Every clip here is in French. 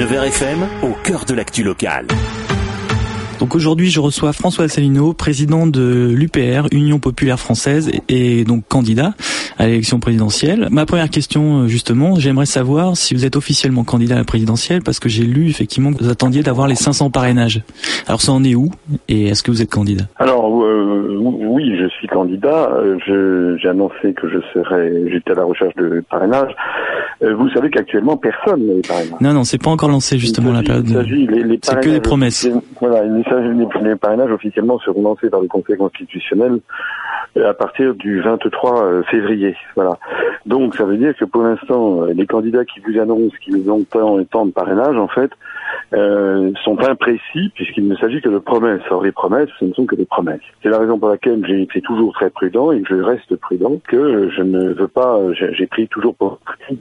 9 FM, au cœur de l'actu locale. Donc aujourd'hui, je reçois François Asselineau, président de l'UPR, Union Populaire Française, et donc candidat à l'élection présidentielle. Ma première question, euh, justement, j'aimerais savoir si vous êtes officiellement candidat à la présidentielle, parce que j'ai lu effectivement que vous attendiez d'avoir les 500 parrainages. Alors ça en est où Et est-ce que vous êtes candidat? Alors euh, oui, je suis candidat. Euh, j'ai annoncé que je serais, j'étais à la recherche de parrainage. Vous savez qu'actuellement personne n'a les parrainages. Non, non, c'est pas encore lancé justement la période. C'est que des promesses. Voilà, les parrainages officiellement seront lancés par le Conseil constitutionnel à partir du 23 euh, Voilà. Donc ça veut dire que pour l'instant, euh, les candidats qui vous annoncent qu'ils ont tant et temps de parrainage, en fait, euh, sont imprécis puisqu'il ne s'agit que de promesses. Or les promesses, ce ne sont que des promesses. C'est la raison pour laquelle j'ai été toujours très prudent et que je reste prudent, que je ne veux pas, j'ai pris toujours pour parti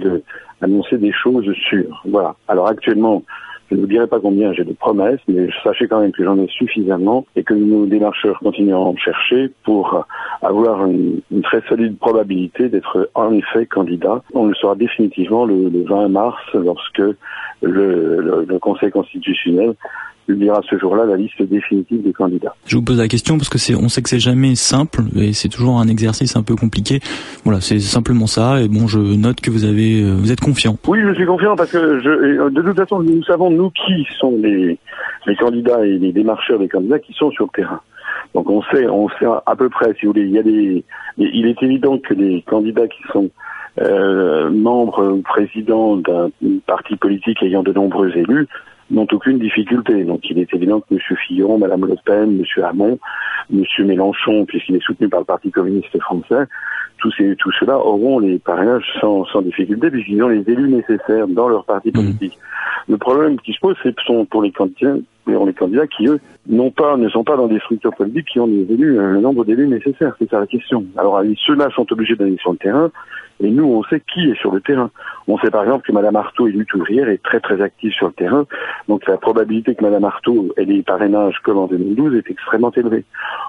d'annoncer des choses sûres. Voilà. Alors actuellement, je ne vous dirai pas combien j'ai de promesses, mais sachez quand même que j'en ai suffisamment et que nos démarcheurs continueront en chercher pour avoir une, très solide probabilité d'être en effet candidat. On le sera définitivement le, 20 mars lorsque le Conseil constitutionnel publiera ce jour-là la liste définitive des candidats. Je vous pose la question parce que c'est, on sait que c'est jamais simple et c'est toujours un exercice un peu compliqué. Voilà, c'est simplement ça. Et bon, je note que vous avez, euh, vous êtes confiant. Oui, je suis confiant parce que je, euh, de toute façon, nous savons nous qui sont les, les candidats et les démarcheurs des candidats qui sont sur le terrain. Donc on sait, on sait à peu près, si vous voulez, il y a des, il est évident que les candidats qui sont euh, membres ou présidents d'un parti politique ayant de nombreux élus n'ont aucune difficulté. Donc il est évident que M. Fillon, Mme Le Pen, M. Hamon, M. Mélenchon, puisqu'il est soutenu par le Parti communiste français, tous, ces, tous ceux-là auront les parrainages sans, sans difficulté puisqu'ils ont les élus nécessaires dans leur parti mmh. politique. Le problème qui se pose, c'est sont pour les candidats, les candidats qui eux n'ont pas, ne sont pas dans des structures politiques qui ont les élus, le nombre d'élus nécessaires. C'est ça la question. Alors ceux-là sont obligés d'aller sur le terrain. Et nous, on sait qui est sur le terrain. On sait par exemple que Mme Artaud, élue ouvrière, est très très active sur le terrain. Donc la probabilité que Mme Artaud ait des parrainages comme en 2012 est extrêmement élevée.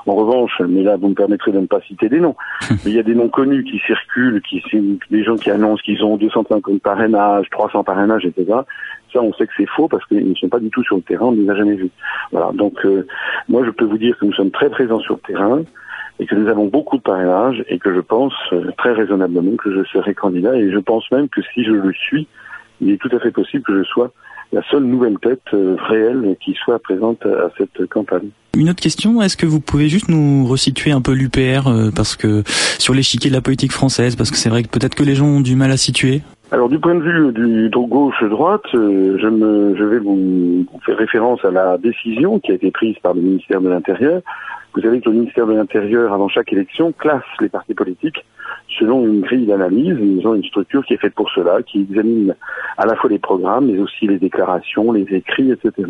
En revanche, mais là vous me permettrez de ne pas citer des noms, mais il y a des noms connus qui circulent, qui des gens qui annoncent qu'ils ont 250 parrainages, 300 parrainages, etc. Ça, on sait que c'est faux parce qu'ils ne sont pas du tout sur le terrain, on ne les a jamais vus. Voilà. Donc, euh, moi, je peux vous dire que nous sommes très présents sur le terrain et que nous avons beaucoup de parrainages et que je pense euh, très raisonnablement que je serai candidat et je pense même que si je le suis, il est tout à fait possible que je sois la seule nouvelle tête euh, réelle qui soit présente à cette campagne. Une autre question, est-ce que vous pouvez juste nous resituer un peu l'UPR parce que sur l'échiquier de la politique française, parce que c'est vrai que peut-être que les gens ont du mal à situer? Alors du point de vue du gauche-droite, je, me, je vais vous faire référence à la décision qui a été prise par le ministère de l'Intérieur vous savez que le ministère de l'Intérieur, avant chaque élection, classe les partis politiques selon une grille d'analyse. Ils ont une structure qui est faite pour cela, qui examine à la fois les programmes, mais aussi les déclarations, les écrits, etc.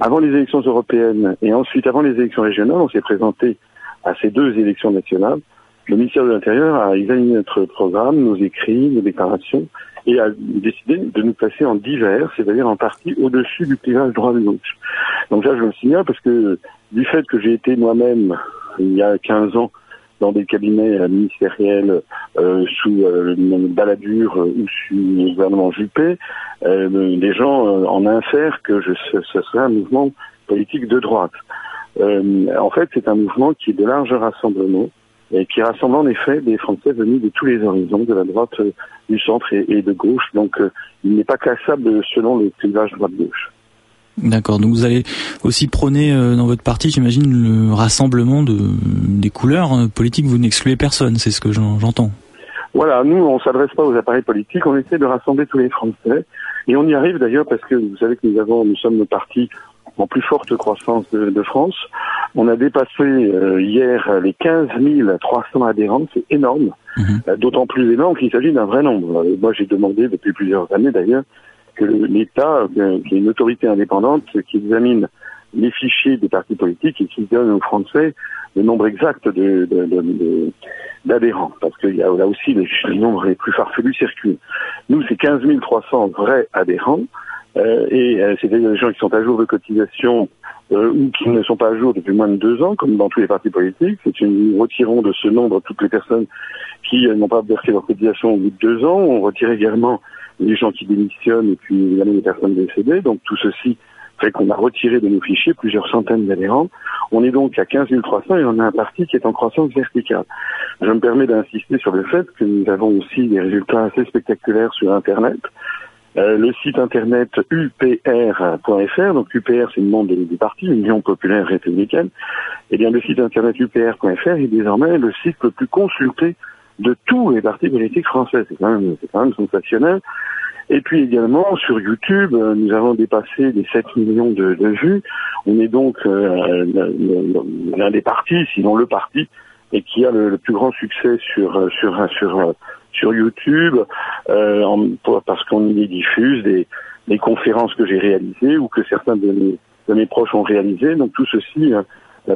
Avant les élections européennes et ensuite avant les élections régionales, on s'est présenté à ces deux élections nationales. Le ministère de l'Intérieur a examiné notre programme, nos écrits, nos déclarations, et a décidé de nous placer en divers, c'est-à-dire en partie au-dessus du clivage droit-gauche. Donc là, je le signale parce que du fait que j'ai été moi-même, il y a 15 ans, dans des cabinets ministériels euh, sous euh, baladure ou sous le gouvernement Juppé, euh, des gens euh, en infèrent que je, ce, serait un mouvement politique de droite. en fait, c'est un mouvement qui est de large rassemblement et qui rassemble en effet des Français venus de tous les horizons, de la droite, du centre et, de gauche. Donc, il n'est pas classable selon le clivage droite-gauche. D'accord. Donc vous allez aussi prôner euh, dans votre parti, j'imagine, le rassemblement de, des couleurs euh, politiques. Vous n'excluez personne, c'est ce que j'entends. Voilà, nous, on s'adresse pas aux appareils politiques, on essaie de rassembler tous les Français. Et on y arrive d'ailleurs parce que vous savez que nous avons, nous sommes le parti en plus forte croissance de, France. On a dépassé euh, hier les 15 300 adhérents, c'est énorme. Mhm. D'autant plus énorme qu'il s'agit d'un vrai nombre. moi, j'ai demandé depuis plusieurs années d'ailleurs que l'État, euh, qui est une autorité indépendante, qui examine les fichiers des partis politiques et qui donne aux Français le nombre exact d'adhérents, parce qu'il y a là aussi les, nombres les plus farfelus circulent. Nous, c'est 15 300 vrais adhérents, euh, et euh, c'est des gens qui sont à jour de cotisation euh, ou qui ne sont pas à jour depuis moins de deux ans, comme dans tous les partis politiques. C'est une, nous retirons de ce nombre toutes les personnes qui euh, n'ont pas versé leur cotisation au bout de deux ans. On retire également les gens qui démissionnent et puis également les personnes décédées. Donc tout ceci fait qu'on a retiré de nos fichiers plusieurs centaines d'adhérents. On est donc à 15 300 et on a un parti qui est en croissance verticale. Je me permets d'insister sur le fait que nous avons aussi des résultats assez spectaculaires sur Internet. Euh, le site internet upr.fr, donc UPR c'est le nom du parti, Union populaire républicaine, et eh bien le site internet upr.fr est désormais le site le plus consulté de tous les partis politiques français. C'est quand même, c'est quand même sensationnel. Et puis également sur YouTube, euh, nous avons dépassé les 7 millions de, vues. On est donc euh, l'un des partis, sinon le parti, et qui a le, plus grand succès sur sur sur sur YouTube, euh, parce qu'on y diffuse des, des conférences que j'ai réalisées ou que certains de mes, de mes proches ont réalisées. Donc tout ceci euh,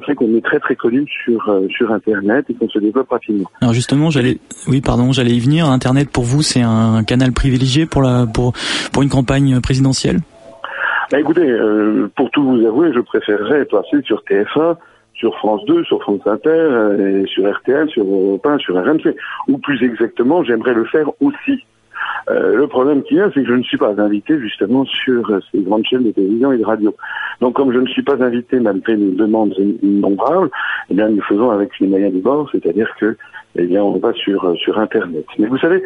fait qu'on est très très connu sur euh, sur Internet et qu'on se développe rapidement. Alors justement, j'allais, oui, pardon, j'allais y venir. Internet pour vous, c'est un canal privilégié pour la pour pour une campagne présidentielle? Bah, écoutez, euh, pour tout vous avouer, je préférerais passer sur TF1 sur France 2, sur France Inter, euh, sur RTL, sur Europe 1, sur RMC. Ou plus exactement, j'aimerais le faire aussi. Euh, le problème qu'il y a, c'est que je ne suis pas invité justement sur euh, ces grandes chaînes de télévision et de radio. Donc comme je ne suis pas invité malgré nos demandes innombrables, eh bien nous faisons avec les moyens du bord, c'est-à-dire que eh bien on va sur sur internet. Mais vous savez,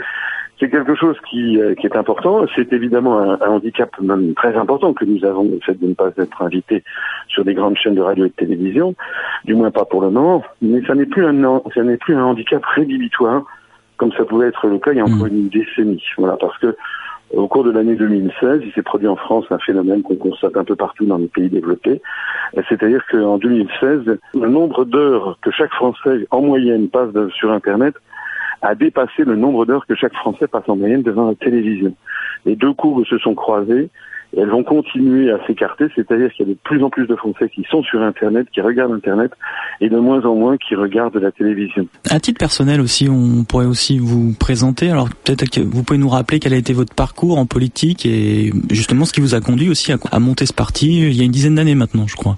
c'est quelque chose qui, euh, qui est important. C'est évidemment un, handicap même très important que nous avons, le fait de ne pas être invités sur des grandes chaînes de radio et de télévision, du moins pas pour le moment. Mais ça n'est plus un, ça n'est plus un handicap rédhibitoire comme ça pouvait être le cas il y a encore mmh. une décennie. Voilà, parce que au cours de l'année 2016, il s'est produit en France un phénomène qu'on constate un peu partout dans les pays développés. C'est-à-dire qu'en 2016, le nombre d'heures que chaque Français en moyenne passe sur Internet a dépassé le nombre d'heures que chaque Français passe en moyenne devant la télévision. Les deux courbes se sont croisées et elles vont continuer à s'écarter, c'est-à-dire qu'il y a de plus en plus de Français qui sont sur Internet, qui regardent Internet, et de moins en moins qui regardent la télévision. À titre personnel aussi, on pourrait aussi vous présenter. Alors peut-être que vous pouvez nous rappeler quel a été votre parcours en politique et justement ce qui vous a conduit aussi à monter ce parti il y a une dizaine d'années maintenant, je crois.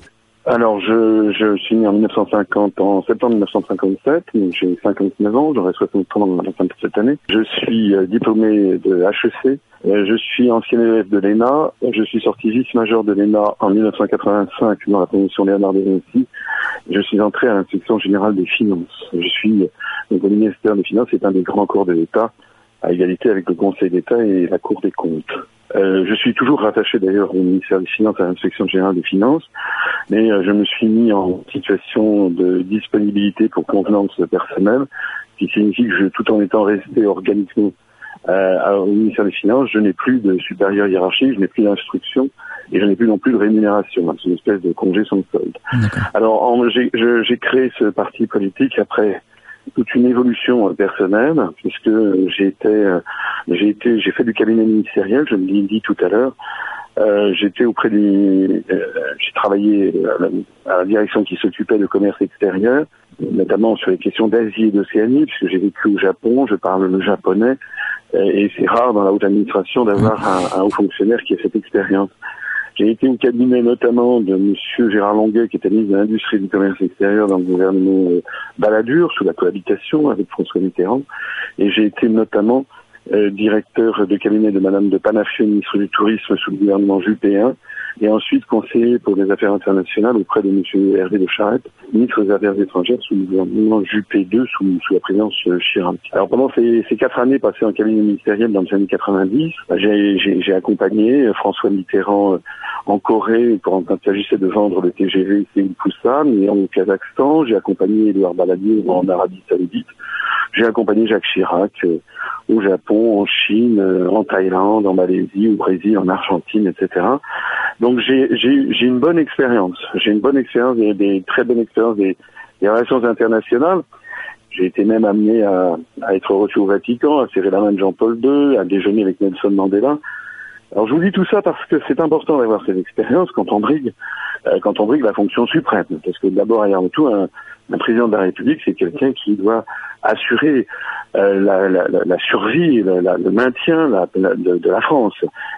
Alors, je, je suis né en 1950, en septembre 1957, donc j'ai 59 ans, j'aurai 63 ans cette année. Je suis euh, diplômé de HEC, euh, je suis ancien élève de l'ENA, je suis sorti vice-major de l'ENA en 1985 dans la commission Léonard de Vinci. Je suis entré à l'inspection générale des finances. Je suis euh, donc au ministère des Finances, c'est un des grands corps de l'État, à égalité avec le Conseil d'État et la Cour des comptes. Euh, je suis toujours rattaché d'ailleurs au ministère des Finances, à l'inspection générale des finances, mais euh, je me suis mis en situation de disponibilité pour convenance personnelle, ce qui signifie que je, tout en étant resté organiquement euh, au ministère des Finances, je n'ai plus de supérieur hiérarchique, je n'ai plus d'instruction et je n'ai plus non plus de rémunération. C'est une espèce de congé sans solde. Alors j'ai créé ce parti politique après toute une évolution personnelle, puisque j'ai été, euh, j'ai été, j'ai fait du cabinet ministériel, je me l'ai dit tout à l'heure. Euh, j'étais auprès des, euh, j'ai travaillé à la, direction qui s'occupait de commerce extérieur, notamment sur les questions d'Asie et d'Océanie, puisque j'ai vécu au Japon, je parle le japonais, et c'est rare dans la haute administration d'avoir un, un haut fonctionnaire qui a cette expérience. J'ai été au cabinet notamment de M. Gérard Longuet, qui était ministre de l'Industrie et du Commerce extérieur dans le gouvernement euh, Balladur, sous la cohabitation avec François Mitterrand. Et j'ai été notamment euh, directeur de cabinet de Madame de Panafieux, ministre du Tourisme sous le gouvernement Juppé et ensuite conseiller pour les affaires internationales auprès de M. Hervé de Charette, ministre des Affaires étrangères sous le gouvernement Juppé II, sous, la présidence euh, Chirac. Alors pendant ces, quatre années passées en cabinet ministériel dans les années 90, bah, j'ai accompagné euh, François Mitterrand euh, en Corée quand il s'agissait de vendre le TGV Seoul Busan et en Kazakhstan. J'ai accompagné Édouard Baladier en Arabie Saoudite. J'ai accompagné Jacques Chirac au Japon, en Chine, en Thaïlande, en Malaisie, au Brésil, en Argentine, etc. Donc j'ai une bonne expérience. J'ai une bonne expérience, des, des très bonnes expériences des, des relations internationales. J'ai été même amené à, à, être reçu au Vatican, à serrer la main de Jean-Paul II, à déjeuner avec Nelson Mandela. Alors je vous dis tout ça parce que c'est important d'avoir cette expérience quand on brigue, euh, quand on brigue la fonction suprême. Parce que d'abord et avant tout, un, un président de la République, c'est quelqu'un qui doit assurer euh, la, la, la, survie, le maintien de, de, la France,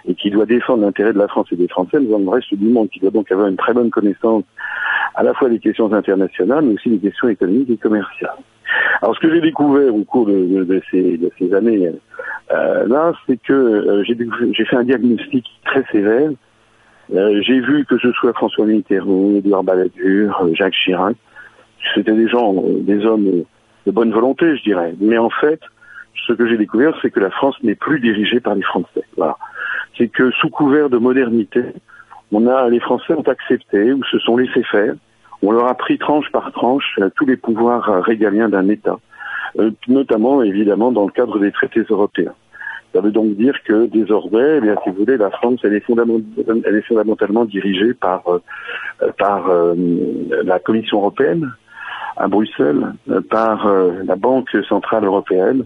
et qui doit défendre l'intérêt de la France et des Français dans le reste du monde, qui doit donc avoir une très bonne connaissance à la fois des questions internationales, mais aussi des questions économiques et commerciales. Alors ce que j'ai découvert au cours de, de, ces, de ces, années euh, là, c'est que euh, j'ai fait un diagnostic très sévère. Euh, j'ai vu que ce soit François Mitterrand, Edouard Balladur, Jacques Chirac, c'était des gens, des hommes de bonne volonté, je dirais. Mais en fait, ce que j'ai découvert, c'est que la France n'est plus dirigée par les Français. Voilà. C'est que sous couvert de modernité, on a, les Français ont accepté ou se sont laissés faire. On leur a pris tranche par tranche euh, tous les pouvoirs euh, régaliens d'un État, euh, notamment évidemment dans le cadre des traités européens. Ça veut donc dire que désormais, eh bien, si vous voulez, la France, elle est, elle est fondamentalement dirigée par, par la Commission européenne, à Bruxelles euh, par euh, la Banque centrale européenne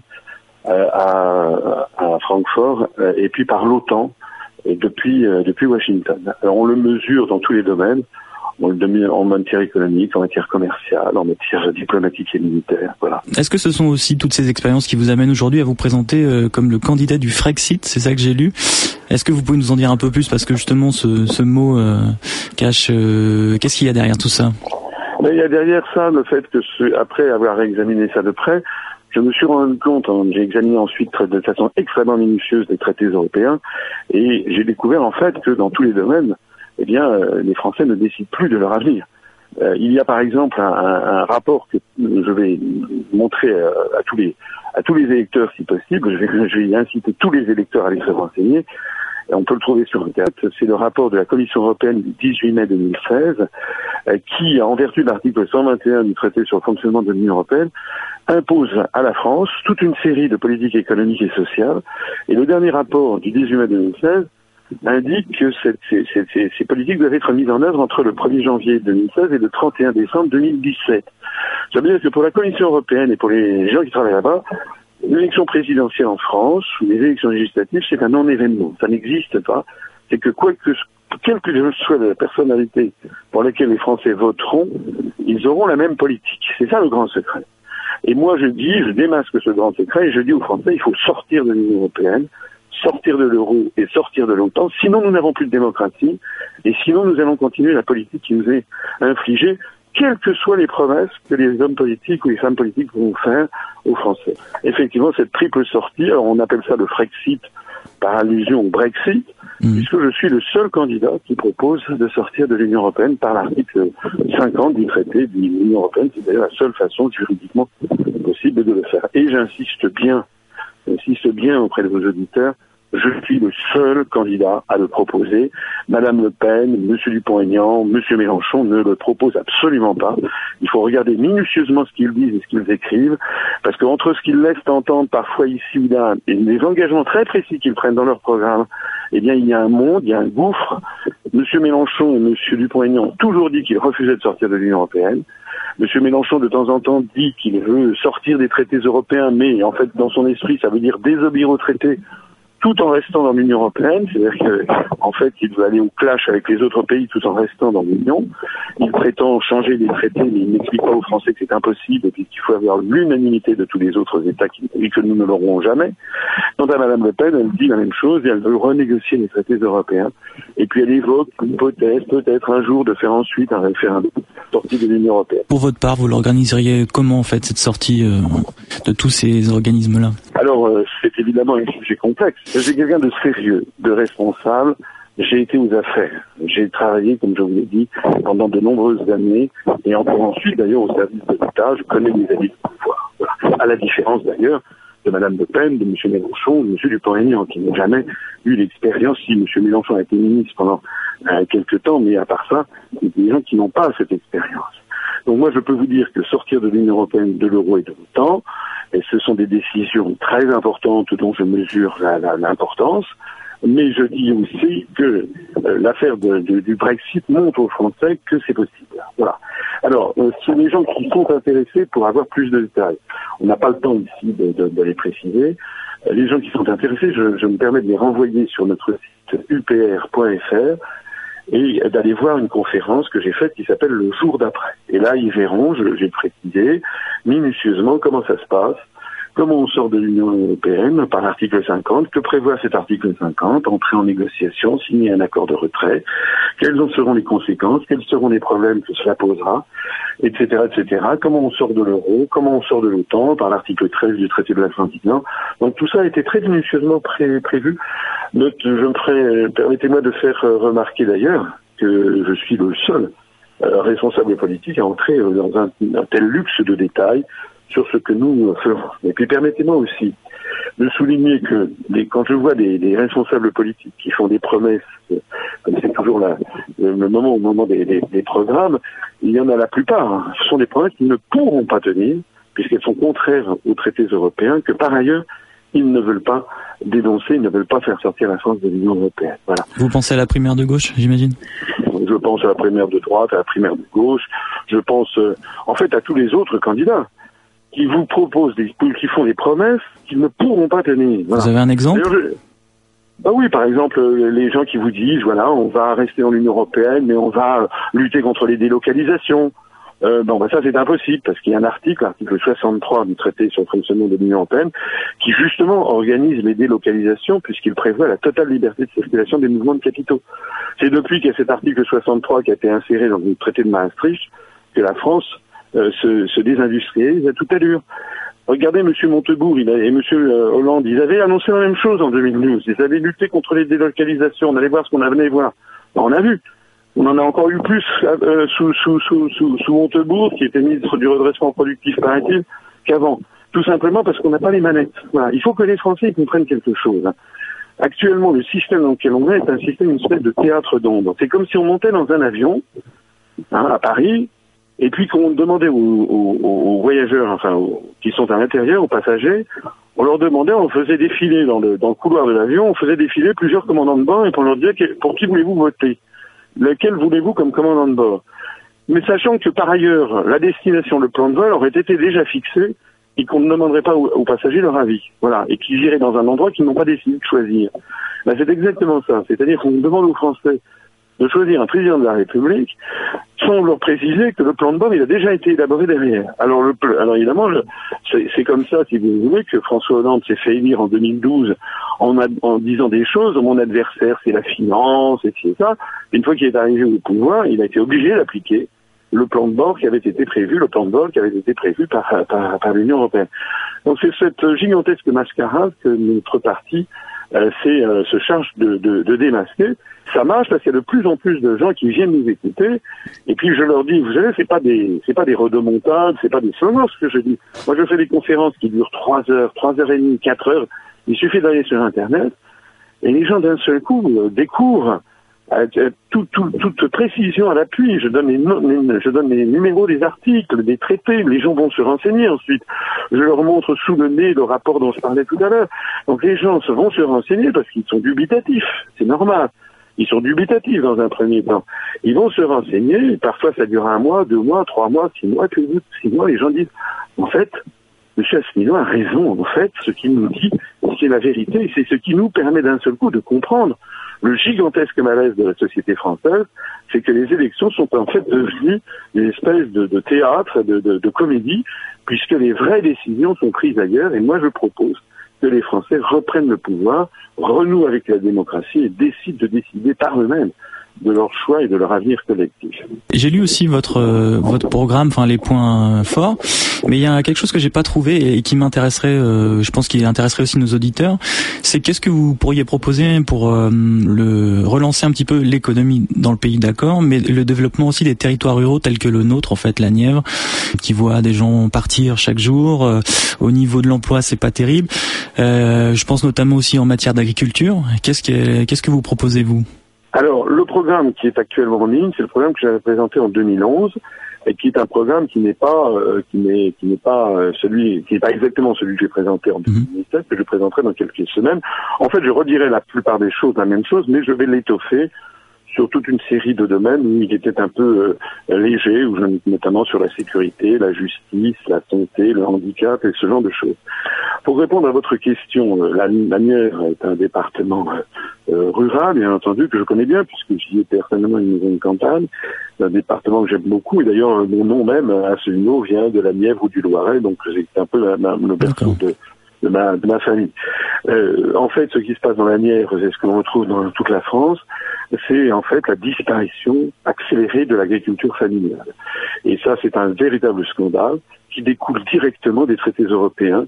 euh, à, à, Francfort et puis par l'OTAN depuis depuis Washington. Alors on le mesure dans tous les domaines. On le en matière économique, en matière commerciale, en matière diplomatique et militaire. Voilà. Est-ce que ce sont aussi toutes ces expériences qui vous amènent aujourd'hui à vous présenter comme le candidat du Frexit C'est ça que j'ai lu? Est-ce que vous pouvez nous en dire un peu plus parce que justement ce, ce mot cache qu'est-ce qu'il y a derrière tout ça? Il y a derrière ça le fait que, après avoir examiné ça de près, je me suis rendu compte, hein, j'ai examiné ensuite de façon extrêmement minutieuse les traités européens, et j'ai découvert en fait que dans tous les domaines, eh bien, euh, les Français ne décident plus de leur avenir. Euh, il y a par exemple un, un, rapport que je vais montrer à, à, tous les à tous les électeurs si possible. Je vais, je vais inciter tous les électeurs à les se renseigner on peut le trouver sur Internet, c'est le rapport de la Commission européenne du 18 mai 2016, euh, qui, en vertu de l'article 121 du traité sur le fonctionnement de l'Union européenne, impose à la France toute une série de politiques économiques et sociales. Et le dernier rapport du 18 mai 2016 indique que ces, politiques doivent être mises en œuvre entre le 1er janvier 2016 et le 31 décembre 2017. Ça veut dire que pour la Commission européenne et pour les gens qui travaillent là-bas, L'élection présidentielle en France ou les élections législatives, c'est un non-événement. Ça n'existe pas. C'est que quoi que quelle que soit la personnalité pour laquelle les Français voteront, ils auront la même politique. C'est ça le grand secret. Et moi, je dis, je démasque ce grand secret et je dis aux Français, il faut sortir de l'Union européenne, sortir de l'euro et sortir de l'OTAN. Sinon, nous n'avons plus de démocratie et sinon, nous allons continuer la politique qui nous est infligée quelles que soient les promesses que les hommes politiques ou les femmes politiques vont faire aux Français. Effectivement, cette triple sortie, alors on appelle ça le Frexit par allusion au Brexit, mmh. puisque je suis le seul candidat qui propose de sortir de l'Union européenne par l'article 50 du traité de l'Union européenne. C'est d'ailleurs la seule façon juridiquement possible de le faire. Et j'insiste bien, j'insiste bien auprès de vos auditeurs, je suis le seul candidat à le proposer. Madame Le Pen, Monsieur Dupont-Aignan, Monsieur Mélenchon ne le proposent absolument pas. Il faut regarder minutieusement ce qu'ils disent et ce qu'ils écrivent, parce qu'entre ce qu'ils laissent entendre parfois ici ou là et les engagements très précis qu'ils prennent dans leur programme, eh bien, il y a un monde, il y a un gouffre. Monsieur Mélenchon et Monsieur Dupont-Aignan ont toujours dit qu'ils refusaient de sortir de l'Union européenne. Monsieur Mélenchon, de temps en temps, dit qu'il veut sortir des traités européens, mais en fait, dans son esprit, ça veut dire désobéir aux traités tout en restant dans l'Union européenne, c'est-à-dire qu'en fait, il veut aller au clash avec les autres pays tout en restant dans l'Union. Il prétend changer les traités, mais il n'explique pas aux Français que c'est impossible et qu'il faut avoir l'unanimité de tous les autres États et que nous ne l'aurons jamais. Quant à Madame Le Pen, elle dit la même chose et elle veut renégocier les traités européens. Et puis elle évoque une hypothèse, peut-être un jour, de faire ensuite un référendum sortie de l'Union européenne. Pour votre part, vous l'organiseriez comment en fait cette sortie euh, de tous ces organismes-là? Alors, euh, c'est évidemment un sujet complexe. J'ai quelqu'un de sérieux, de responsable. J'ai été aux affaires. J'ai travaillé, comme je vous l'ai dit, pendant de nombreuses années, et encore ensuite d'ailleurs au service de l'État. Je connais les avis de pouvoir. Voilà. À la différence d'ailleurs de Mme Le Pen, de M. Mélenchon, de M. Dupont-Aignan, qui n'ont jamais eu l'expérience. Si M. Mélenchon a été ministre pendant euh, quelques temps, mais à part ça, il y a des gens qui n'ont pas cette expérience. Donc moi, je peux vous dire que sortir de l'Union européenne, de l'euro et de l'OTAN, et ce sont des décisions très importantes dont je mesure l'importance. Mais je dis aussi que euh, l'affaire du Brexit montre aux Français que c'est possible. Voilà. Alors, euh, sont des gens qui sont intéressés pour avoir plus de détails. On n'a pas le temps ici de, les préciser. les gens qui sont intéressés, je me permets de les renvoyer sur notre site upr.fr et d'aller voir une conférence que j'ai faite qui s'appelle le jour d'après. Et là, ils verront, j'ai précisé minutieusement comment ça se passe, Comment on sort de l'Union européenne par l'article 50 Que prévoit cet article 50 Entrer en négociation, signer un accord de retrait Quelles en seront les conséquences Quels seront les problèmes que cela posera Etc. etc. Comment on sort de l'euro Comment on sort de l'OTAN par l'article 13 du traité de l'Atlantique Nord Donc tout ça a été très minutieusement prévu. permettez-moi de faire remarquer d'ailleurs que je suis le seul euh, responsable politique à entrer euh, dans un tel luxe de détails sur ce que nous faisons. Et puis permettez-moi aussi de souligner que quand je vois des, responsables politiques qui font des promesses, comme c'est toujours la, le, moment au moment des, programmes, il y en a la plupart. Hein. Ce sont des promesses qui ne pourront pas tenir, puisqu'elles sont contraires aux traités européens, que par ailleurs, ils ne veulent pas dénoncer, ils ne veulent pas faire sortir la France de l'Union européenne. Voilà. Vous pensez à la primaire de gauche, j'imagine? Je pense à la primaire de droite, à la primaire de gauche. Je pense, euh, en fait, à tous les autres candidats qui vous proposent, des, qui font des promesses qu'ils ne pourront pas tenir. Vous avez un exemple bah oui, par exemple, les gens qui vous disent, voilà, on va rester dans l'Union européenne, mais on va lutter contre les délocalisations. Euh, bon, bah ça c'est impossible parce qu'il y a un article, l'article 63 du traité sur le fonctionnement de l'Union européenne, qui justement organise les délocalisations puisqu'il prévoit la totale liberté de circulation des mouvements de capitaux. C'est depuis qu'il y a cet article 63 qui a été inséré dans le traité de Maastricht que la France euh, se, se désindustrialise à toute allure. Regardez M. Montebourg il et M. Hollande, ils avaient annoncé la même chose en 2012. Ils avaient lutté contre les délocalisations. On allait voir ce qu'on venait voir. on a vu. On en a encore eu plus euh, sous, sous, sous, sous, Montebourg, qui était ministre du redressement productif, paraît-il, qu'avant. Tout simplement parce qu'on n'a pas les manettes. Voilà. Il faut que les Français comprennent quelque chose. Actuellement, le système dans lequel on est est un système, une espèce de théâtre d'ombre. C'est comme si on montait dans un avion, hein, à Paris, et puis qu'on demandait aux, voyageurs, enfin qui sont à l'intérieur, aux passagers, on leur demandait, on faisait défiler dans le, dans le couloir de l'avion, on faisait défiler plusieurs commandants de bord et on leur disait pour qui voulez-vous voter? Lequel voulez-vous comme commandant de bord? Mais sachant que par ailleurs, la destination, le plan de vol aurait été déjà fixé et qu'on ne demanderait pas aux, passagers leur avis. Voilà. Et qu'ils iraient dans un endroit qu'ils n'ont pas décidé de choisir. Ben, c'est exactement ça. C'est-à-dire qu'on demande aux Français de choisir un président de la République sans leur préciser que le plan de bord il a déjà été élaboré derrière. Alors, le, alors évidemment, c'est comme ça, si vous voulez, que François Hollande s'est fait élire en 2012 en, en disant des choses. Mon adversaire, c'est la finance, et c'est ça. Une fois qu'il est arrivé au pouvoir, il a été obligé d'appliquer le plan de bord qui avait été prévu, le plan de bord qui avait été prévu par, par, par l'Union européenne. Donc c'est cette gigantesque mascarade que notre parti se charge de, de, de démasquer ça marche parce qu'il y a de plus en plus de gens qui viennent nous écouter. Et puis je leur dis, vous savez, c'est pas des, c'est pas des redemontables, c'est pas des slogans ce que je dis. Moi, je fais des conférences qui durent trois heures, trois heures et demie, quatre heures. Il suffit d'aller sur Internet et les gens d'un seul coup euh, découvrent euh, toute précision à l'appui. Je donne les, je donne les numéros des articles, des traités. Les gens vont se renseigner ensuite. Je leur montre sous le nez le rapport dont je parlais tout à l'heure. Donc les gens vont se renseigner parce qu'ils sont dubitatifs. C'est normal. Ils sont dubitatifs dans un premier temps. Ils vont se renseigner, parfois ça dure un mois, deux mois, trois mois, six mois, puis six mois, les gens disent, en fait, M. Asselineau a raison, en fait, ce qu'il nous dit, c'est la vérité, c'est ce qui nous permet d'un seul coup de comprendre le gigantesque malaise de la société française, c'est que les élections sont en fait devenues une espèce de, théâtre, de, comédie, puisque les vraies décisions sont prises ailleurs, et moi je propose que les Français reprennent le pouvoir, renouent avec la démocratie et décident de décider par eux-mêmes de leur choix et de leur avenir collectif. J'ai lu aussi votre euh, votre programme, enfin les points forts, mais il y a quelque chose que j'ai pas trouvé et qui m'intéresserait, euh, je pense qu'il intéresserait aussi nos auditeurs, c'est qu'est-ce que vous pourriez proposer pour euh, le relancer un petit peu l'économie dans le pays, d'accord, mais le développement aussi des territoires ruraux tels que le nôtre, en fait, la Nièvre, qui voit des gens partir chaque jour. au niveau de l'emploi, c'est pas terrible. je pense notamment aussi en matière d'agriculture. Qu'est-ce que qu'est-ce que vous proposez vous? Alors, le programme qui est actuellement en ligne, c'est le programme que j'avais présenté en 2011 et qui est un programme qui n'est pas euh, qui n'est qui n'est pas euh, celui qui n'est pas exactement celui que j'ai présenté en 2017 mhm. que je présenterai dans quelques semaines. En fait, je redirai la plupart des choses la même chose, mais je vais l'étoffer sur toute une série de domaines où il était un peu euh, léger, où notamment sur la sécurité, la justice, la santé, le handicap et ce genre de choses. Pour répondre à votre question, euh, la, Nièvre est un département euh, rural, bien entendu, que je connais bien, puisque j'y ai personnellement une maison de campagne, un département que j'aime beaucoup, et d'ailleurs mon nom même, à ce niveau, vient de la Nièvre ou du Loiret, donc c'est un peu la, la, le de, de ma, de ma famille. Euh, en fait, ce qui se passe dans la Nièvre, c'est ce que l'on retrouve dans toute la France, c'est en fait la disparition accélérée de l'agriculture familiale. Et ça, c'est un véritable scandale qui découle directement des traités européens,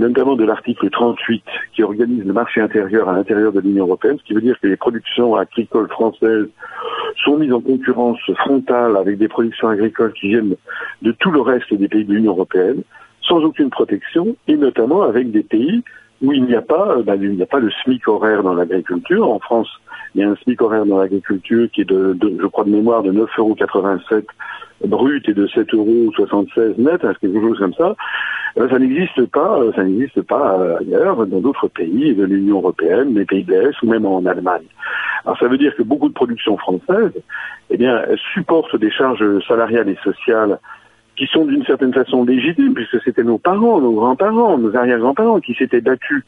notamment de l'article 38 qui organise le marché intérieur à l'intérieur de l'Union européenne, ce qui veut dire que les productions agricoles françaises sont mises en concurrence frontale avec des productions agricoles qui viennent de tout le reste des pays de l'Union européenne sans aucune protection, et notamment avec des pays où il n'y a pas, ben, il n'y a pas le SMIC horaire dans l'agriculture. En France, il y a un SMIC horaire dans l'agriculture qui est de, je crois de mémoire, de 9,87 euros brut et de 7,76 euros net, hein, quelque chose comme ça. Euh, ça n'existe pas, euh, ça n'existe pas ailleurs, dans d'autres pays de l'Union européenne, les pays de l'Est ou même en Allemagne. Alors ça veut dire que beaucoup de productions françaises, eh bien, supportent des charges salariales et sociales qui sont d'une certaine façon légitimes, puisque c'était nos parents, nos grands-parents, nos arrière-grands-parents qui s'étaient battus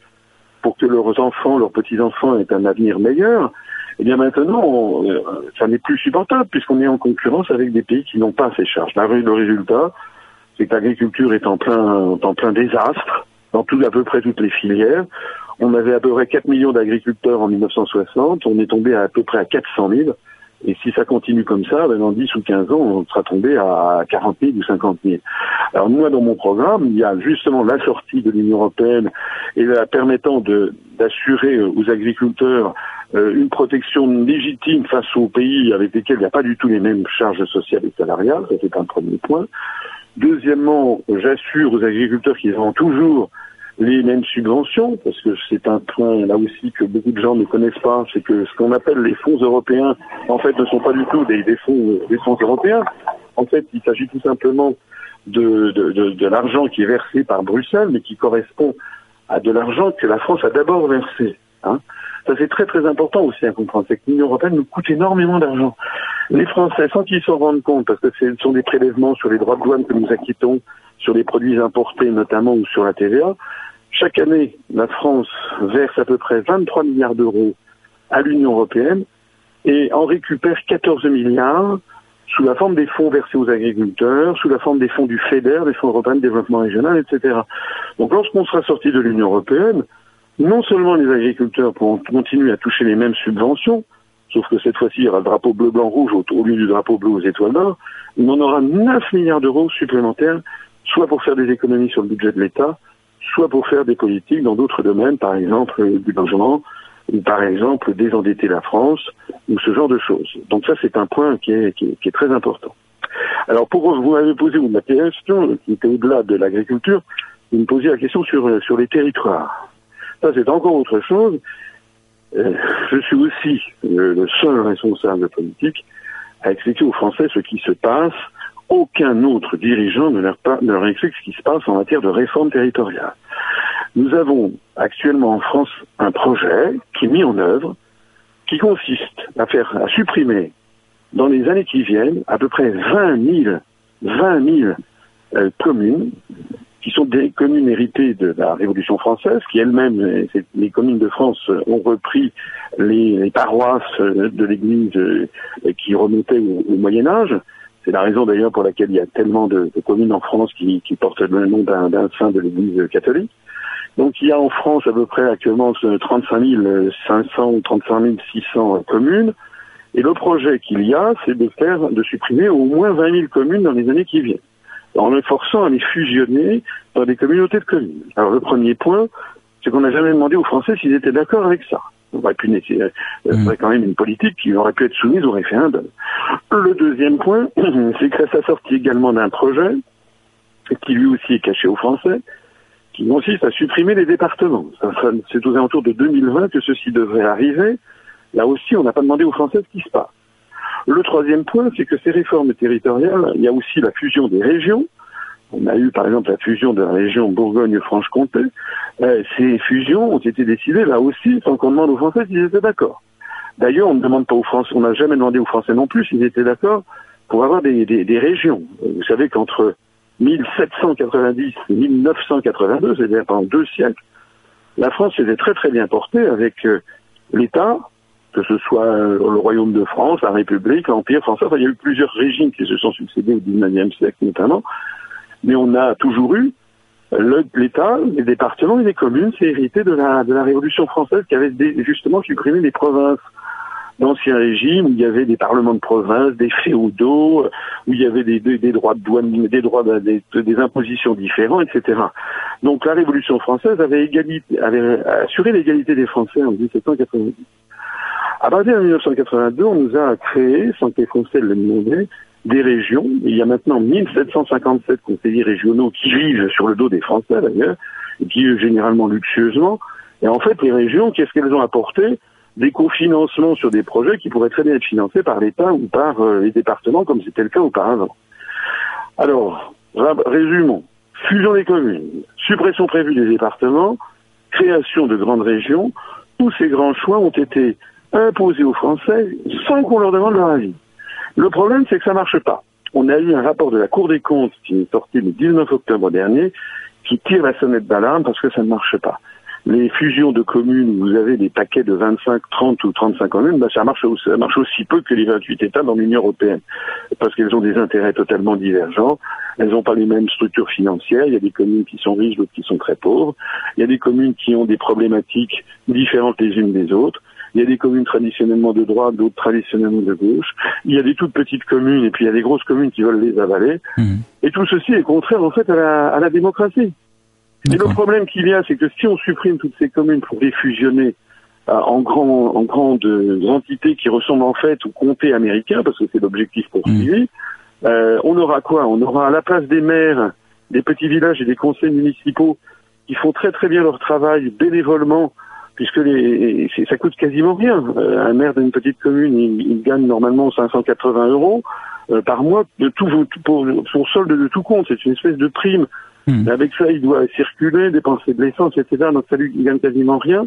pour que leurs enfants, leurs petits-enfants aient un avenir meilleur, eh bien maintenant, euh, ça n'est plus supportable, puisqu'on est en concurrence avec des pays qui n'ont pas ces charges. Le résultat, c'est que l'agriculture est en plein, désastre dans tout, à peu près toutes les filières. On avait à peu près 4 millions d'agriculteurs en 1960, on est tombé à, à peu près à 400 000. Et si ça continue comme ça, ben dans 10 ou 15 ans, on sera tombé à 40 000 ou 50 000. Alors moi, dans mon programme, il y a justement la sortie de l'Union européenne et la permettant d'assurer aux agriculteurs une protection légitime face aux pays avec lesquels il n'y a pas du tout les mêmes charges sociales et salariales. Ça, c'est un premier point. Deuxièmement, j'assure aux agriculteurs qu'ils auront toujours les mêmes subventions, parce que c'est un point là aussi que beaucoup de gens ne connaissent pas, c'est que ce qu'on appelle les fonds européens, en fait, ne sont pas du tout des, fonds, européens. En fait, il s'agit tout simplement de, de, de, de l'argent qui est versé par Bruxelles, mais qui correspond à de l'argent que la France a d'abord versé. Hein. Ça c'est très très important aussi à comprendre, c'est que l'Union européenne nous coûte énormément d'argent. Les Français, sans qu'ils s'en rendent compte, parce que ce sont des prélèvements sur les droits de douane que nous acquittons, sur les produits importés notamment ou sur la TVA, chaque année, la France verse à peu près 23 milliards d'euros à l'Union européenne et en récupère 14 milliards sous la forme des fonds versés aux agriculteurs, sous la forme des fonds du FEDER, des fonds européens de développement régional, etc. Donc lorsqu'on sera sorti de l'Union européenne, non seulement les agriculteurs pourront continuer à toucher les mêmes subventions, sauf que cette fois-ci, il y aura le drapeau bleu-blanc-rouge au, lieu du drapeau bleu aux étoiles d'or, mais on aura 9 milliards d'euros supplémentaires, soit pour faire des économies sur le budget de l'État, soit pour faire des politiques dans d'autres domaines, par exemple euh, du logement, ou par exemple désendetter la France, ou ce genre de choses. Donc ça, c'est un point qui est, qui est, très important. Alors, pour vous m'avez posé une question qui était au-delà de l'agriculture, vous me posiez la question sur, euh, sur les territoires. Ça, c'est encore autre chose. Euh, je suis aussi le seul responsable politique à expliquer aux Français ce qui se passe aucun autre dirigeant ne leur, explique ce qui se passe en matière de réforme territoriale. Nous avons actuellement en France un projet qui est mis en œuvre, qui consiste à faire, à supprimer dans les années qui viennent à peu près 20 000, 20 000 euh, communes qui sont des communes héritées de la Révolution française, qui elles-mêmes, euh, les communes de France ont repris les, paroisses de l'Église euh, qui remontaient au MoyenÂge, c'est la raison d'ailleurs pour laquelle il y a tellement de, communes en France qui, portent le nom d'un saint de l'Église catholique. Donc il y a en France à peu près actuellement 35 500 ou 35 600 communes. Et le projet qu'il y a, c'est de faire, de supprimer au moins 20 000 communes dans les années qui viennent, en les forçant à les fusionner dans des communautés de communes. Alors le premier point, c'est qu'on n'a jamais demandé aux Français s'ils étaient d'accord avec ça. On aurait pu euh, mm. quand même une politique qui aurait pu être soumise au référendum. Le deuxième point, c'est que ça sorti également d'un projet qui lui aussi est caché aux Français, qui consiste à supprimer les départements. C'est aux alentours de 2020 que ceci devrait arriver. Là aussi, on n'a pas demandé aux Français ce qui se passe. Le troisième point, c'est que ces réformes territoriales, il y a aussi la fusion des régions, on a eu par exemple la fusion de la région Bourgogne-Franche-Comté. Euh, ces fusions ont été décidées là aussi sans qu'on demande aux Français s'ils étaient d'accord. D'ailleurs, on ne demande pas aux Français, on n'a jamais demandé aux Français non plus s'ils étaient d'accord pour avoir des, des, des régions. Vous savez qu'entre 1790 et 1982, c'est-à-dire pendant deux siècles, la France s'était très très bien portée avec euh, l'État, que ce soit euh, le Royaume de France, la République, l'Empire français. Enfin, il y a eu plusieurs régimes qui se sont succédés au XIXe siècle notamment, mais on a toujours eu l'État, les départements et les communes, c'est hérité de la, Révolution française qui avait justement supprimé les provinces d'ancien régime où il y avait des parlements de province, des féodaux, où il y avait des, droits de douane, des droits des, impositions différents, etc. Donc la Révolution française avait, avait assuré l'égalité des Français en 1790. À partir de 1982, on nous a créé, sans que les Français le demandaient, des régions. Il y a maintenant 1757 conseillers régionaux qui vivent sur le dos des Français d'ailleurs, et qui vivent généralement luxueusement. Et en fait, les régions, qu'est-ce qu'elles ont apporté? Des cofinancements sur des projets qui pourraient très bien être financés par l'État ou par euh, les départements, comme c'était le cas auparavant. Alors, résumons. Fusion des communes, suppression prévue des départements, création de grandes régions, tous ces grands choix ont été imposés aux Français sans qu'on leur demande leur avis. Le problème, c'est que ça marche pas. On a eu un rapport de la Cour des comptes qui est sorti le 19 octobre dernier qui tire la sonnette d'alarme parce que ça ne marche pas. Les fusions de communes, vous avez des paquets de 25, 30 ou 35 communes, ben ça, marche, ça marche aussi peu que les 28 États dans l'Union européenne. Parce qu'elles ont des intérêts totalement divergents. Elles n'ont pas les mêmes structures financières. Il y a des communes qui sont riches, d'autres qui sont très pauvres. Il y a des communes qui ont des problématiques différentes les unes des autres. Il y a des communes traditionnellement de droite, d'autres traditionnellement de gauche. Il y a des toutes petites communes et puis il y a des grosses communes qui veulent les avaler. Mhm. Et tout ceci est contraire en fait à la, à la démocratie. Et le problème qu'il y a, c'est que si on supprime toutes ces communes pour les fusionner euh, en, grand, en grandes entités qui ressemblent en fait au comté américain, parce que c'est l'objectif poursuivi, mmh. euh, on aura quoi? On aura à la place des maires, des petits villages et des conseils municipaux qui font très très bien leur travail bénévolement puisque les, ça coûte quasiment rien. Euh, un maire d'une petite commune, il, gagne normalement 580 euros euh, par mois de tout, pour son solde de tout compte. C'est une espèce de prime. Hmm. Avec ça, il doit circuler, dépenser de l'essence, etc. Donc ça lui gagne quasiment rien.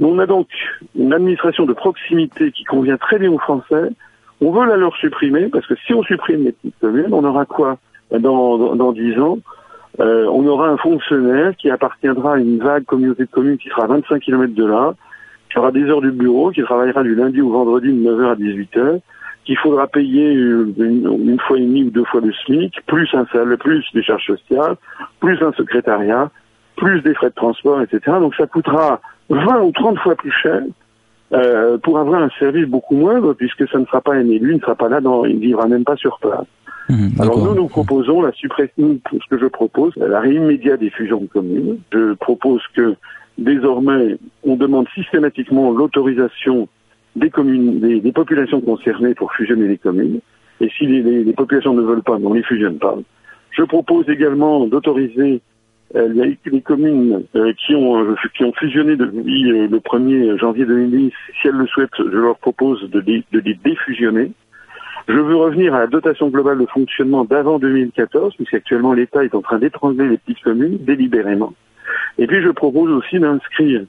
On a donc une administration de proximité qui convient très bien aux Français. On veut la leur supprimer parce que si on supprime les petites communes, on aura quoi dans, dans, dans 10 ans? Euh, on aura un fonctionnaire qui appartiendra à une vague communauté de communes qui sera à 25 km de là, qui aura des heures du bureau, qui travaillera du lundi au vendredi de 9h à 18h, qu'il faudra payer une, fois et demie ou deux fois le SMIC, plus un salaire, plus des charges sociales, plus un secrétariat, plus des frais de transport, etc. Donc ça coûtera 20 ou 30 fois plus cher euh, pour avoir un service beaucoup moindre, puisque ça ne sera pas un élu, il ne sera pas là, dans, il ne vivra même pas sur place. Mhm, Alors nous, nous proposons la suppression, ce que je propose, l'arrêt immédiat des fusions de communes. Je propose que désormais, on demande systématiquement l'autorisation des communes, des, populations concernées pour fusionner les communes. Et si les, populations ne veulent pas, on ne les fusionne pas. Je propose également d'autoriser euh, les communes euh, qui ont euh, qui ont fusionné depuis le 1er janvier 2010, si elles le souhaitent, je leur propose de, de les défusionner je veux revenir à la dotation globale de fonctionnement d'avant 2014, puisqu'actuellement l'État est en train d'étrangler les petites communes délibérément. Et puis je propose aussi d'inscrire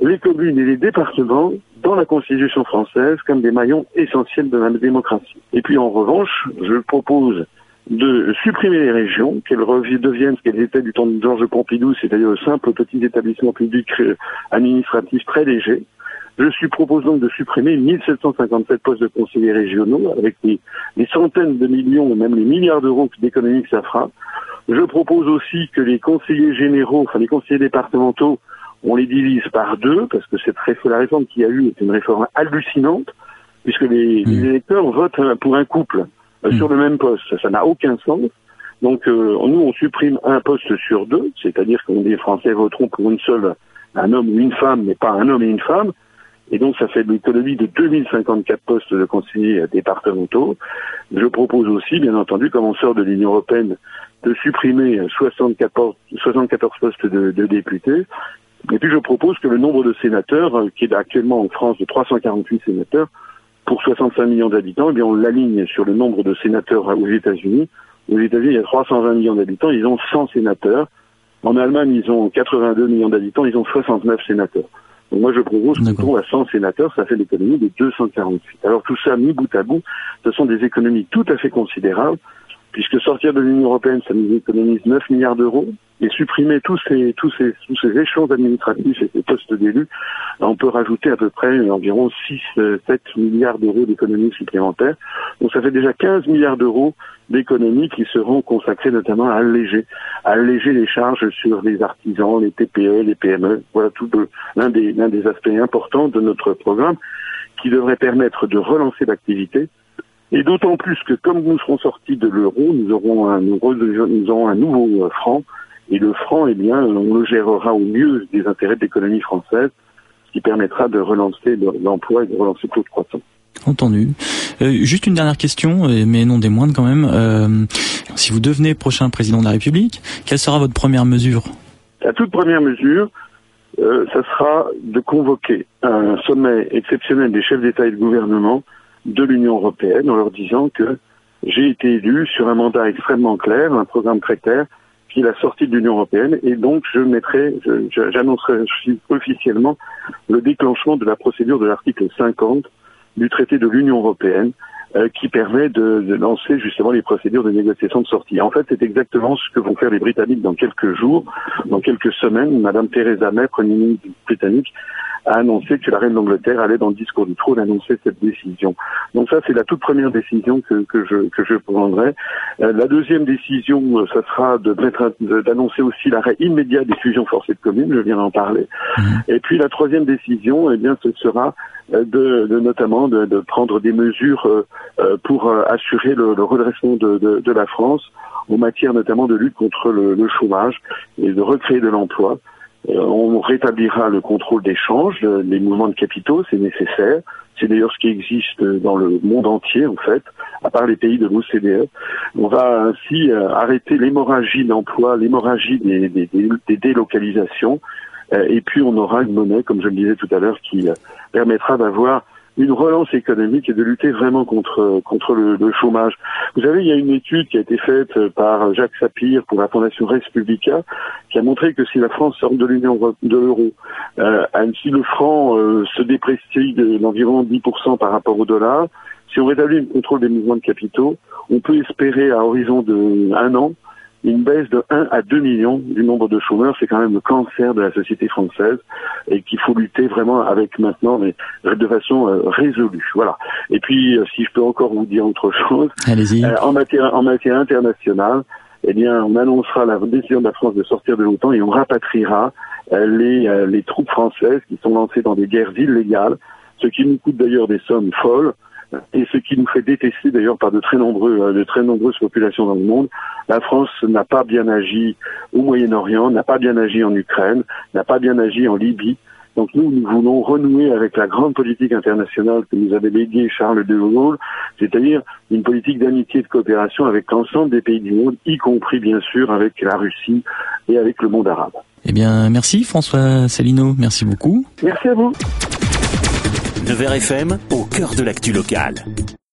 les communes et les départements dans la Constitution française comme des maillons essentiels de la démocratie. Et puis en revanche, je propose de supprimer les régions, qu'elles deviennent ce qu'elles étaient du temps de Georges Pompidou, c'est-à-dire de simples petits établissements publics euh, administratifs très légers, je suis propose donc de supprimer 1757 postes de conseillers régionaux avec des, centaines de millions, même les milliards d'euros d'économies que ça fera. Je propose aussi que les conseillers généraux, enfin les conseillers départementaux, on les divise par deux, parce que cette réforme, la réforme qu'il y a eu est une réforme hallucinante, puisque les, mmh. électeurs votent pour un couple euh, mmh. sur le même poste. Ça n'a aucun sens. Donc euh, nous, on supprime un poste sur deux, c'est-à-dire que les Français voteront pour une seule, un homme ou une femme, mais pas un homme et une femme. Et donc, ça fait l'économie de 2054 postes de conseillers départementaux. Je propose aussi, bien entendu, comme on sort de l'Union européenne, de supprimer 74, 74 postes de, députés. Et puis, je propose que le nombre de sénateurs, euh, qui est actuellement en France de 348 sénateurs, pour 65 millions d'habitants, eh bien, on l'aligne sur le nombre de sénateurs aux États-Unis. Aux États-Unis, il y a 320 millions d'habitants, ils ont 100 sénateurs. En Allemagne, ils ont 82 millions d'habitants, ils ont 69 sénateurs. Donc moi je propose qu'on tombe à 100 sénateurs, ça fait l'économie de 248. Alors tout ça mis bout à bout, ce sont des économies tout à fait considérables puisque sortir de l'Union européenne, ça nous économise 9 milliards d'euros, et supprimer tous ces, tous ces, tous ces échelons administratifs et ces postes d'élus, on peut rajouter à peu près environ 6, 7 milliards d'euros d'économies supplémentaires. Donc ça fait déjà 15 milliards d'euros d'économies qui seront consacrés notamment à alléger, à alléger les charges sur les artisans, les TPE, les PME. Voilà tout l'un des aspects importants de notre programme qui devrait permettre de relancer l'activité et d'autant plus que comme nous serons sortis de l'euro, nous aurons un, nous aurons un nouveau euh, franc. Et le franc, eh bien, on le gérera au mieux des intérêts de l'économie française, ce qui permettra de relancer l'emploi et de relancer le taux de croissance. Entendu. Euh, juste une dernière question, mais non des moindres quand même. Euh, si vous devenez prochain président de la République, quelle sera votre première mesure? La toute première mesure, euh, ça sera de convoquer un sommet exceptionnel des chefs d'État et de gouvernement de l'Union européenne en leur disant que j'ai été élu sur un mandat extrêmement clair, un programme très clair, qui est la sortie de l'Union européenne, et donc je mettrai, j'annoncerai officiellement le déclenchement de la procédure de l'article 50 du traité de l'Union européenne, euh, qui permet de, de, lancer justement les procédures de négociation de sortie. En fait, c'est exactement ce que vont faire les Britanniques dans quelques jours, dans quelques semaines. Madame Theresa May, Premier ministre britannique, a annoncé que la reine d'Angleterre allait dans le discours du trône annoncer cette décision. Donc ça, c'est la toute première décision que, que, je, que je prendrai. Euh, la deuxième décision, euh, ça sera de mettre d'annoncer aussi l'arrêt immédiat des fusions forcées de communes, je viens d'en parler. Mmh. Et puis la troisième décision, eh bien, ce sera euh, de, de notamment de, de, prendre des mesures pour assurer le, redressement de, la France en matière notamment de lutte contre le, chômage et de recréer de l'emploi. Euh, on rétablira le contrôle d'échange, les mouvements de capitaux, c'est nécessaire. C'est d'ailleurs ce qui existe dans le monde entier, en fait, à part les pays de l'OCDE. On va ainsi euh, arrêter l'hémorragie d'emploi, l'hémorragie des, des, délocalisations. Euh, et puis on aura une monnaie, comme je le disais tout à l'heure, qui permettra d'avoir une relance économique et de lutter vraiment contre contre le, chômage. Vous savez, il y a une étude qui a été faite par Jacques Sapir pour la Fondation Res Publica qui a montré que si la France sort de l'Union de l'euro, euh, si le franc euh, se déprécie d'environ 10% par rapport au dollar, si on rétablit le contrôle des mouvements de capitaux, on peut espérer à horizon de un an une baisse de 1 à 2 millions du nombre de chômeurs, c'est quand même le cancer de la société française et qu'il faut lutter vraiment avec maintenant, mais de façon euh, résolue. Voilà. Et puis, euh, si je peux encore vous dire autre chose, euh, en matière en matière internationale, eh bien, on annoncera la décision de la France de sortir de l'OTAN et on rapatriera les, les troupes françaises qui sont lancées dans des guerres illégales, ce qui nous coûte d'ailleurs des sommes folles et ce qui nous fait détester d'ailleurs par de très nombreux, euh, de très nombreuses populations dans le monde. La France n'a pas bien agi au Moyen-Orient, n'a pas bien agi en Ukraine, n'a pas bien agi en Libye. Donc nous, nous voulons renouer avec la grande politique internationale que nous avait léguée Charles de Gaulle, c'est-à-dire une politique d'amitié et de coopération avec l'ensemble des pays du monde, y compris bien sûr avec la Russie et avec le monde arabe. Eh bien, merci François Salino, merci beaucoup. Merci à vous. Nevers FM, au cœur de l'actu locale.